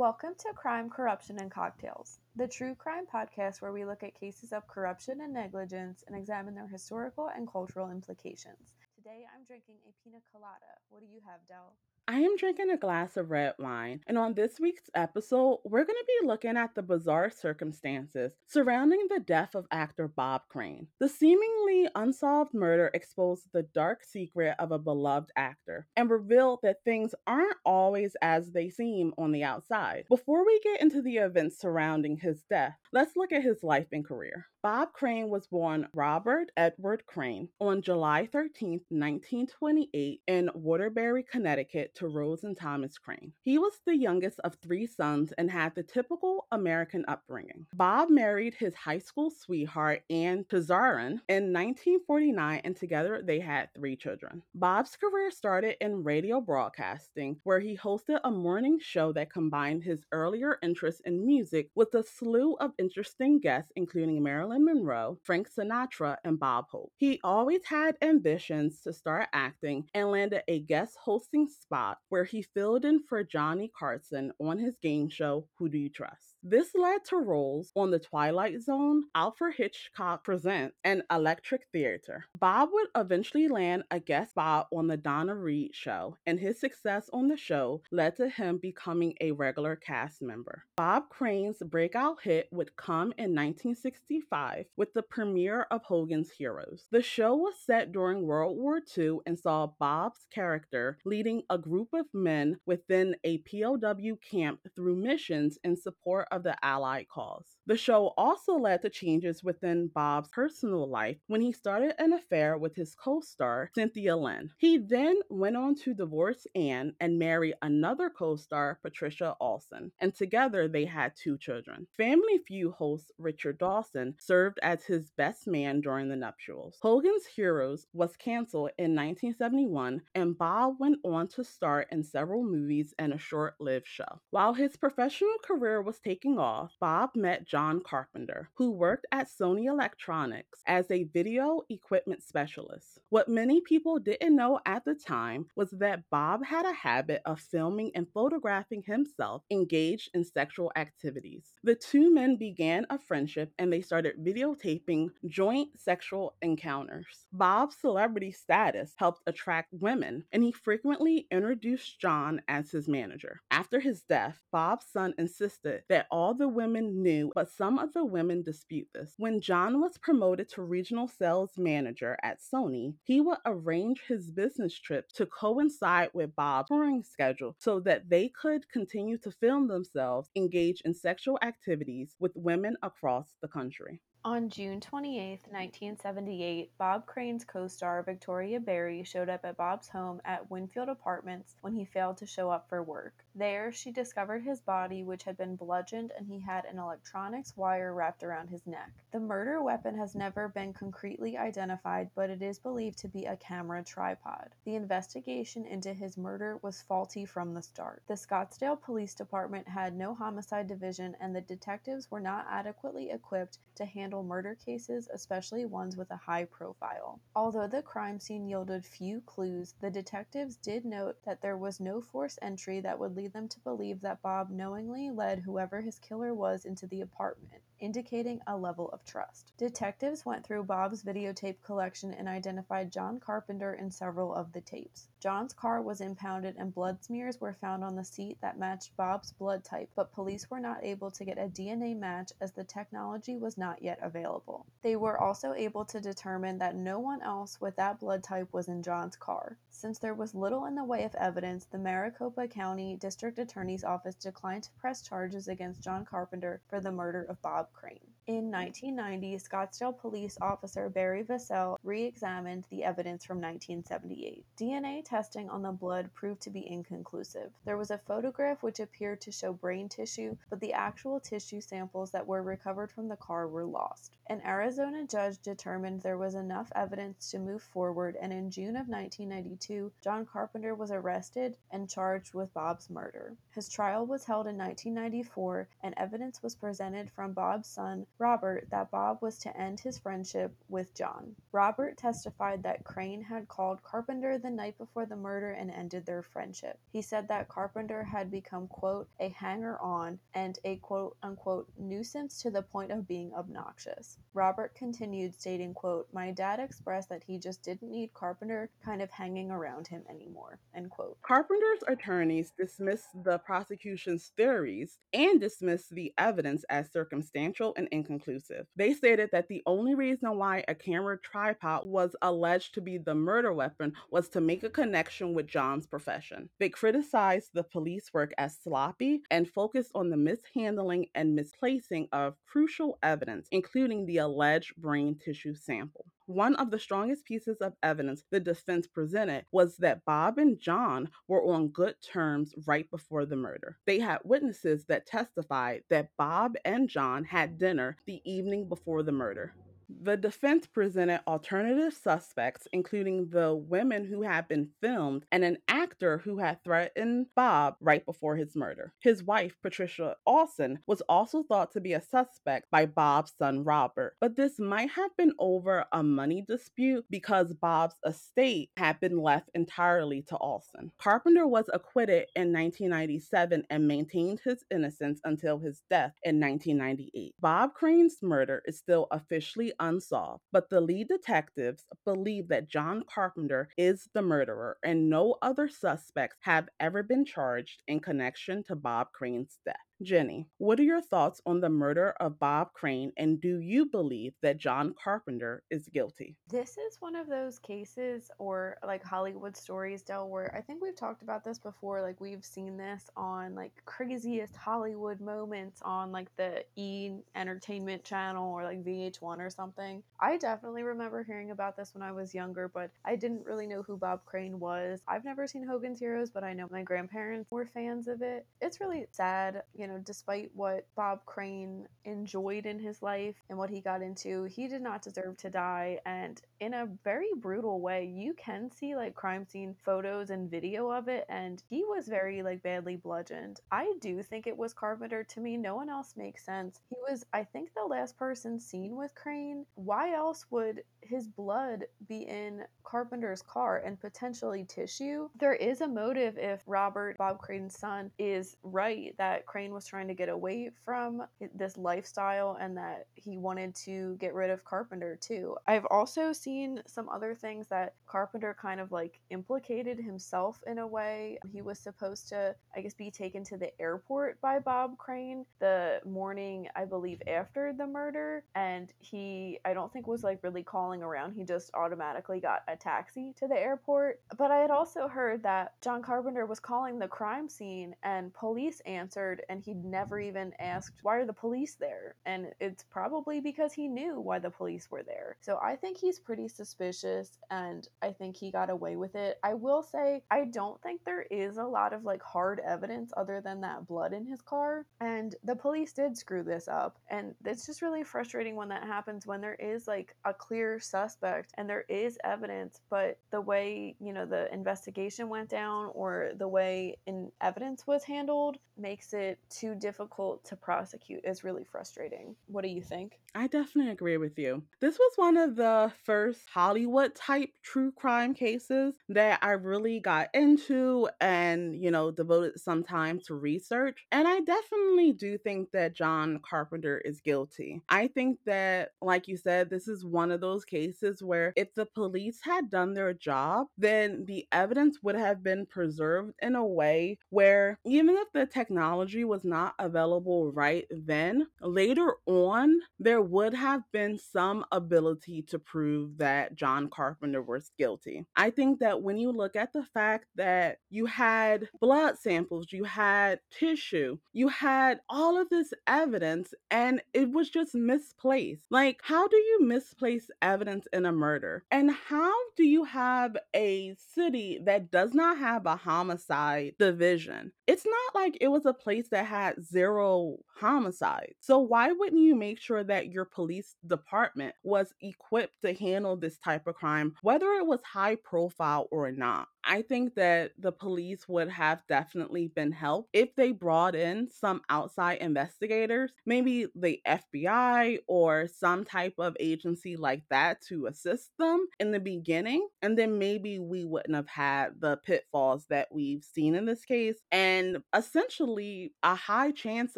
Welcome to Crime, Corruption, and Cocktails, the true crime podcast where we look at cases of corruption and negligence and examine their historical and cultural implications. Today I'm drinking a pina colada. What do you have, Del? I am drinking a glass of red wine, and on this week's episode, we're going to be looking at the bizarre circumstances surrounding the death of actor Bob Crane. The seemingly unsolved murder exposed the dark secret of a beloved actor and revealed that things aren't always as they seem on the outside. Before we get into the events surrounding his death, let's look at his life and career. Bob Crane was born Robert Edward Crane on July 13, 1928, in Waterbury, Connecticut, to Rose and Thomas Crane. He was the youngest of three sons and had the typical American upbringing. Bob married his high school sweetheart, Anne Pizarin, in 1949, and together they had three children. Bob's career started in radio broadcasting, where he hosted a morning show that combined his earlier interest in music with a slew of interesting guests, including Marilyn. Monroe, Frank Sinatra, and Bob Hope. He always had ambitions to start acting and landed a guest hosting spot where he filled in for Johnny Carson on his game show, Who Do You Trust? This led to roles on The Twilight Zone, Alfred Hitchcock Presents, and Electric Theater. Bob would eventually land a guest spot on The Donna Reed Show, and his success on the show led to him becoming a regular cast member. Bob Crane's breakout hit would come in 1965 with the premiere of Hogan's Heroes. The show was set during World War II and saw Bob's character leading a group of men within a POW camp through missions in support of the Allied cause. The show also led to changes within Bob's personal life when he started an affair with his co star, Cynthia Lynn. He then went on to divorce Anne and marry another co star, Patricia Olson, and together they had two children. Family Feud host Richard Dawson served as his best man during the nuptials. Hogan's Heroes was canceled in 1971, and Bob went on to star in several movies and a short lived show. While his professional career was taking off, Bob met John Carpenter, who worked at Sony Electronics as a video equipment specialist. What many people didn't know at the time was that Bob had a habit of filming and photographing himself engaged in sexual activities. The two men began a friendship and they started videotaping joint sexual encounters. Bob's celebrity status helped attract women, and he frequently introduced John as his manager. After his death, Bob's son insisted that all the women knew, but some of the women dispute this. When John was promoted to regional sales manager at Sony, he would arrange his business trip to coincide with Bob's touring schedule so that they could continue to film themselves engage in sexual activities with women across the country. On June 28, 1978, Bob Crane's co star Victoria Berry showed up at Bob's home at Winfield Apartments when he failed to show up for work. There, she discovered his body, which had been bludgeoned, and he had an electronics wire wrapped around his neck. The murder weapon has never been concretely identified, but it is believed to be a camera tripod. The investigation into his murder was faulty from the start. The Scottsdale Police Department had no homicide division, and the detectives were not adequately equipped to handle murder cases, especially ones with a high profile. Although the crime scene yielded few clues, the detectives did note that there was no forced entry that would lead them to believe that Bob knowingly led whoever his killer was into the apartment indicating a level of trust. Detectives went through Bob's videotape collection and identified John Carpenter in several of the tapes. John's car was impounded and blood smears were found on the seat that matched Bob's blood type, but police were not able to get a DNA match as the technology was not yet available. They were also able to determine that no one else with that blood type was in John's car. Since there was little in the way of evidence, the Maricopa County District Attorney's Office declined to press charges against John Carpenter for the murder of Bob Crane. In 1990, Scottsdale police officer Barry Vassell re examined the evidence from 1978. DNA testing on the blood proved to be inconclusive. There was a photograph which appeared to show brain tissue, but the actual tissue samples that were recovered from the car were lost. An Arizona judge determined there was enough evidence to move forward, and in June of 1992, John Carpenter was arrested and charged with Bob's murder. His trial was held in 1994, and evidence was presented from Bob's son, Robert, that Bob was to end his friendship with John. Robert testified that Crane had called Carpenter the night before the murder and ended their friendship. He said that Carpenter had become, quote, a hanger on and a quote unquote nuisance to the point of being obnoxious. Robert continued stating, quote, My dad expressed that he just didn't need Carpenter kind of hanging around him anymore, end quote. Carpenter's attorneys dismissed the prosecution's theories and dismissed the evidence as circumstantial and inconclusive. They stated that the only reason why a camera tripod was alleged to be the murder weapon was to make a connection with John's profession. They criticized the police work as sloppy and focused on the mishandling and misplacing of crucial evidence, including the alleged brain tissue sample. One of the strongest pieces of evidence the defense presented was that Bob and John were on good terms right before the murder. They had witnesses that testified that Bob and John had dinner the evening before the murder. The defense presented alternative suspects, including the women who had been filmed and an actor who had threatened Bob right before his murder. His wife, Patricia Olson, was also thought to be a suspect by Bob's son Robert, but this might have been over a money dispute because Bob's estate had been left entirely to Olson. Carpenter was acquitted in 1997 and maintained his innocence until his death in 1998. Bob Crane's murder is still officially unsolved, but the lead detectives believe that John Carpenter is the murderer and no other suspects have ever been charged in connection to Bob Crane's death. Jenny, what are your thoughts on the murder of Bob Crane and do you believe that John Carpenter is guilty? This is one of those cases or like Hollywood stories, Del, where I think we've talked about this before. Like we've seen this on like craziest Hollywood moments on like the E Entertainment channel or like VH1 or something. I definitely remember hearing about this when I was younger, but I didn't really know who Bob Crane was. I've never seen Hogan's Heroes, but I know my grandparents were fans of it. It's really sad, you know know, despite what Bob Crane enjoyed in his life and what he got into, he did not deserve to die. And in a very brutal way, you can see like crime scene photos and video of it, and he was very like badly bludgeoned. I do think it was Carpenter. To me, no one else makes sense. He was, I think, the last person seen with Crane. Why else would his blood be in Carpenter's car and potentially tissue? There is a motive if Robert, Bob Crane's son, is right that Crane was was trying to get away from this lifestyle and that he wanted to get rid of Carpenter too. I've also seen some other things that Carpenter kind of like implicated himself in a way. He was supposed to, I guess, be taken to the airport by Bob Crane the morning, I believe, after the murder. And he, I don't think, was like really calling around. He just automatically got a taxi to the airport. But I had also heard that John Carpenter was calling the crime scene and police answered and he he never even asked, why are the police there? And it's probably because he knew why the police were there. So I think he's pretty suspicious and I think he got away with it. I will say, I don't think there is a lot of like hard evidence other than that blood in his car. And the police did screw this up. And it's just really frustrating when that happens when there is like a clear suspect and there is evidence, but the way, you know, the investigation went down or the way in evidence was handled makes it too difficult to prosecute is really frustrating. What do you think? I definitely agree with you. This was one of the first Hollywood type true crime cases that I really got into and, you know, devoted some time to research. And I definitely do think that John Carpenter is guilty. I think that, like you said, this is one of those cases where if the police had done their job, then the evidence would have been preserved in a way where even if the technology was not available right then, later on, there would have been some ability to prove that John Carpenter was guilty. I think that when you look at the fact that you had blood samples, you had tissue, you had all of this evidence, and it was just misplaced. Like, how do you misplace evidence in a murder? And how do you have a city that does not have a homicide division? It's not like it was a place that had zero homicides. So why wouldn't you make sure that your police department was equipped to handle this type of crime, whether it was high profile or not? I think that the police would have definitely been helped if they brought in some outside investigators, maybe the FBI or some type of agency like that to assist them in the beginning. And then maybe we wouldn't have had the pitfalls that we've seen in this case. And essentially, a high chance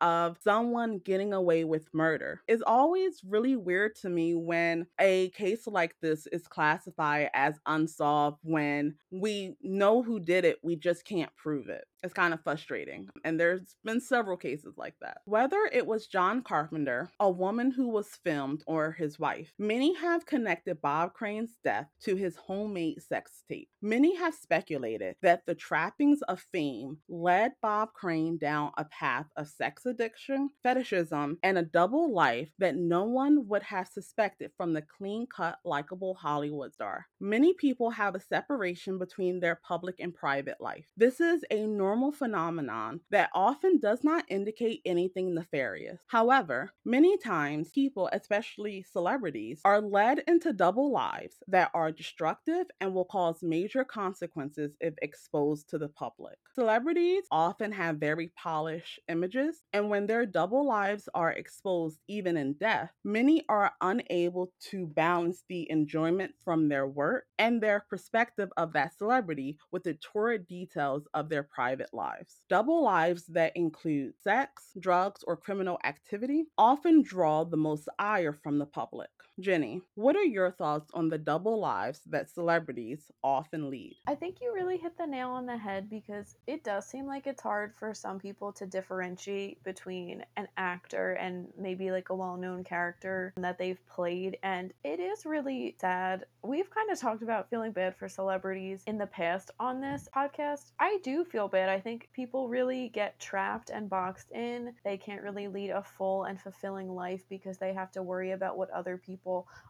of someone getting away with murder is always really weird to me when a case like this is classified as unsolved when we know who did it, we just can't prove it. It's kind of frustrating. And there's been several cases like that. Whether it was John Carpenter, a woman who was filmed, or his wife, many have connected Bob Crane's death to his homemade sex tape. Many have speculated that the trappings of fame led Bob Crane down a path of sex addiction, fetishism, and a double life that no one would have suspected from the clean cut, likable Hollywood star. Many people have a separation between their public and private life. This is a normal phenomenon that often does not indicate anything nefarious. However, many times people, especially celebrities, are led into double lives that are destructive and will cause major consequences if exposed to the public. Celebrities often have very polished images, and when their double lives are exposed even in death, many are unable to balance the enjoyment from their work and their perspective of that celebrity with the torrid details of their private private lives. Double lives that include sex, drugs, or criminal activity often draw the most ire from the public. Jenny, what are your thoughts on the double lives that celebrities often lead? I think you really hit the nail on the head because it does seem like it's hard for some people to differentiate between an actor and maybe like a well known character that they've played. And it is really sad. We've kind of talked about feeling bad for celebrities in the past on this podcast. I do feel bad. I think people really get trapped and boxed in. They can't really lead a full and fulfilling life because they have to worry about what other people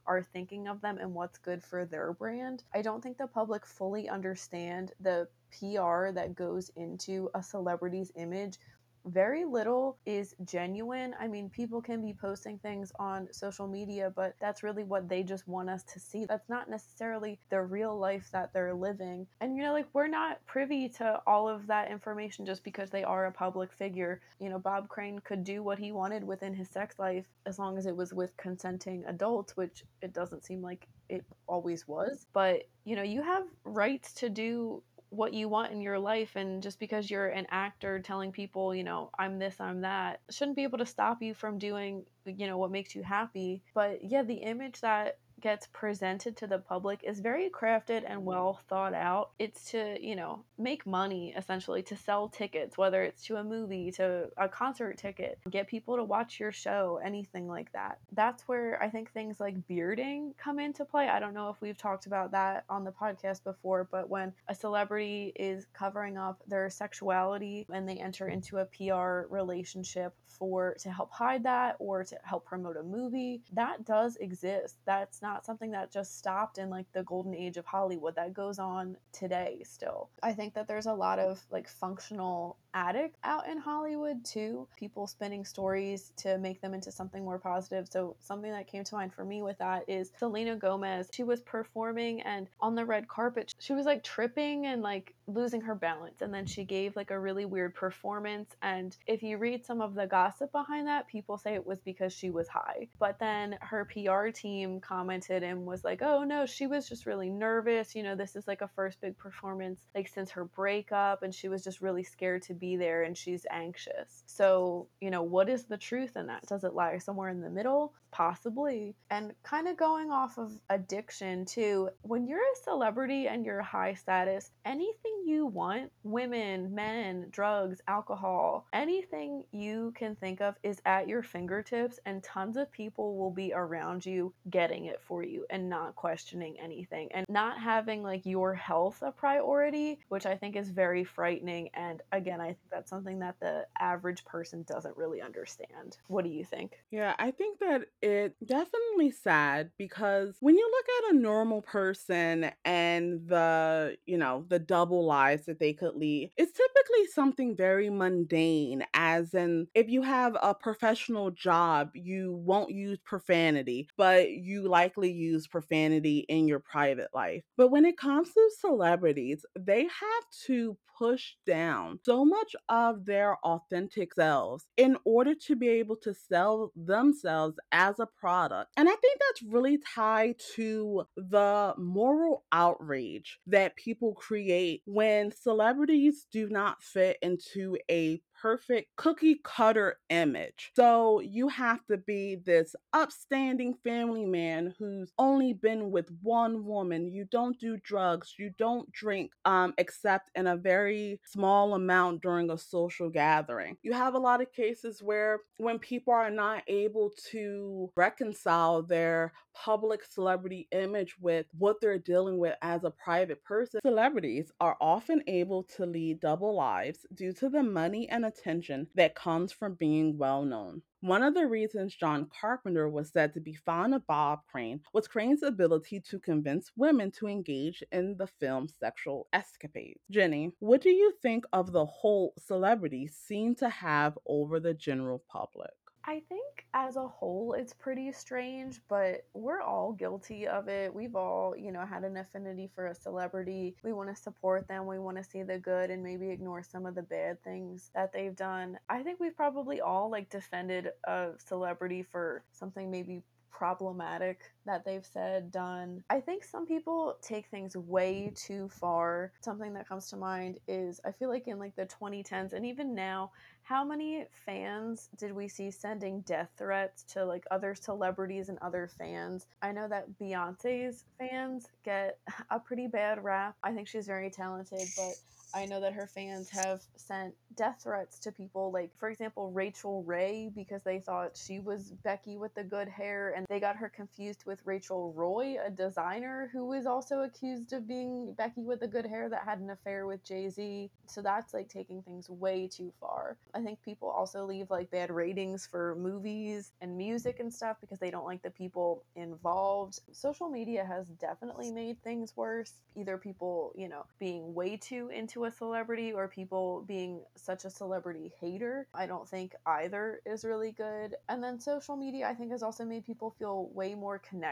are thinking of them and what's good for their brand. I don't think the public fully understand the PR that goes into a celebrity's image very little is genuine. I mean, people can be posting things on social media, but that's really what they just want us to see. That's not necessarily the real life that they're living. And, you know, like we're not privy to all of that information just because they are a public figure. You know, Bob Crane could do what he wanted within his sex life as long as it was with consenting adults, which it doesn't seem like it always was. But, you know, you have rights to do what you want in your life and just because you're an actor telling people you know i'm this i'm that shouldn't be able to stop you from doing you know what makes you happy. But yeah the image that gets presented to the public is very crafted and mm-hmm. well thought out. It's to, you know, make money essentially, to sell tickets, whether it's to a movie, to a concert ticket, get people to watch your show, anything like that. That's where I think things like bearding come into play. I don't know if we've talked about that on the podcast before, but when a celebrity is covering up their sexuality and they enter mm-hmm. into a PR relationship for to help hide that or to help promote a movie, that does exist. That's not not something that just stopped in like the golden age of Hollywood. That goes on today still. I think that there's a lot of like functional addict out in Hollywood too. People spinning stories to make them into something more positive. So something that came to mind for me with that is Selena Gomez. She was performing and on the red carpet, she was like tripping and like losing her balance. And then she gave like a really weird performance. And if you read some of the gossip behind that, people say it was because she was high. But then her PR team commented and was like, oh no, she was just really nervous. You know, this is like a first big performance like since her breakup. And she was just really scared to be be there and she's anxious. So, you know, what is the truth in that? Does it lie somewhere in the middle? Possibly. And kind of going off of addiction too, when you're a celebrity and you're high status, anything you want, women, men, drugs, alcohol, anything you can think of is at your fingertips, and tons of people will be around you getting it for you and not questioning anything and not having like your health a priority, which I think is very frightening. And again, I think that's something that the average person doesn't really understand. What do you think? Yeah, I think that it definitely sad because when you look at a normal person and the, you know, the double lives that they could lead, it's typically something very mundane, as in if you have a professional job, you won't use profanity, but you likely use profanity in your private life. But when it comes to celebrities, they have to push down so much of their authentic selves in order to be able to sell themselves as a product. And I think that's really tied to the moral outrage that people create when celebrities do not fit into a perfect cookie cutter image. So you have to be this upstanding family man who's only been with one woman. You don't do drugs, you don't drink um except in a very small amount during a social gathering. You have a lot of cases where when people are not able to reconcile their public celebrity image with what they're dealing with as a private person, celebrities are often able to lead double lives due to the money and attention that comes from being well known. One of the reasons John Carpenter was said to be fond of Bob Crane was Crane's ability to convince women to engage in the film's sexual escapades. Jenny, what do you think of the whole celebrities seem to have over the general public? I think as a whole it's pretty strange, but we're all guilty of it. We've all, you know, had an affinity for a celebrity. We want to support them, we want to see the good and maybe ignore some of the bad things that they've done. I think we've probably all like defended a celebrity for something maybe problematic that they've said, done. I think some people take things way too far. Something that comes to mind is I feel like in like the 2010s and even now, how many fans did we see sending death threats to like other celebrities and other fans? I know that Beyonce's fans get a pretty bad rap. I think she's very talented, but I know that her fans have sent death threats to people, like, for example, Rachael Ray, because they thought she was Becky with the good hair, and they got her confused with Rachel Roy, a designer who was also accused of being Becky with the good hair that had an affair with Jay Z. So that's like taking things way too far. I think people also leave like bad ratings for movies and music and stuff because they don't like the people involved. Social media has definitely made things worse. Either people, you know, being way too into a celebrity or people being such a celebrity hater. I don't think either is really good. And then social media, I think, has also made people feel way more connected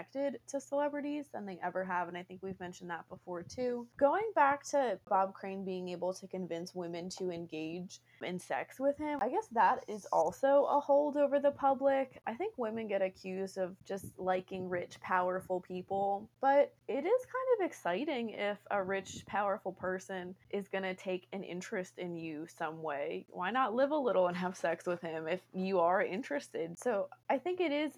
to celebrities than they ever have. And I think we've mentioned that before too. Going back to Bob Crane being able to convince women to engage in sex with him, I guess that is also a hold over the public. I think women get accused of just liking rich, powerful people, but it is kind of exciting if a rich, powerful person is going to take an interest in you some way. Why not live a little and have sex with him if you are interested? So I think it is,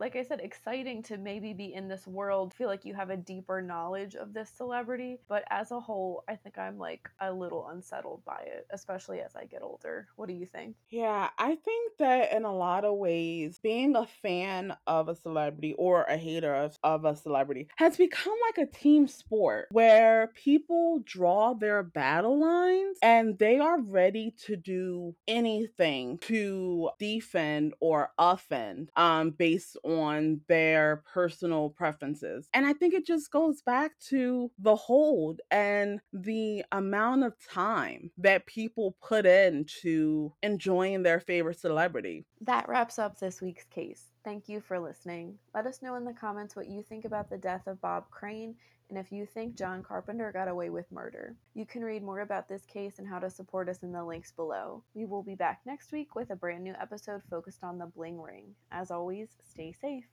like I said, exciting to maybe be in this world, feel like you have a deeper knowledge of this celebrity. But as a whole, I think I'm like a little unsettled by it, especially as I get older. What do you think? Yeah, I think that in a lot of ways, being a fan of a celebrity or a hater of, of a celebrity has become like a team sport where people draw their battle lines and they are ready to do anything to defend or offend um, based on their personal preferences. And I think it just goes back to the hold and the amount of time that people put into enjoying their favorite celebrity. That wraps up this week's case. Thank you for listening. Let us know in the comments what you think about the death of Bob Crane and if you think John Carpenter got away with murder. You can read more about this case and how to support us in the links below. We will be back next week with a brand new episode focused on the bling ring. As always, stay safe.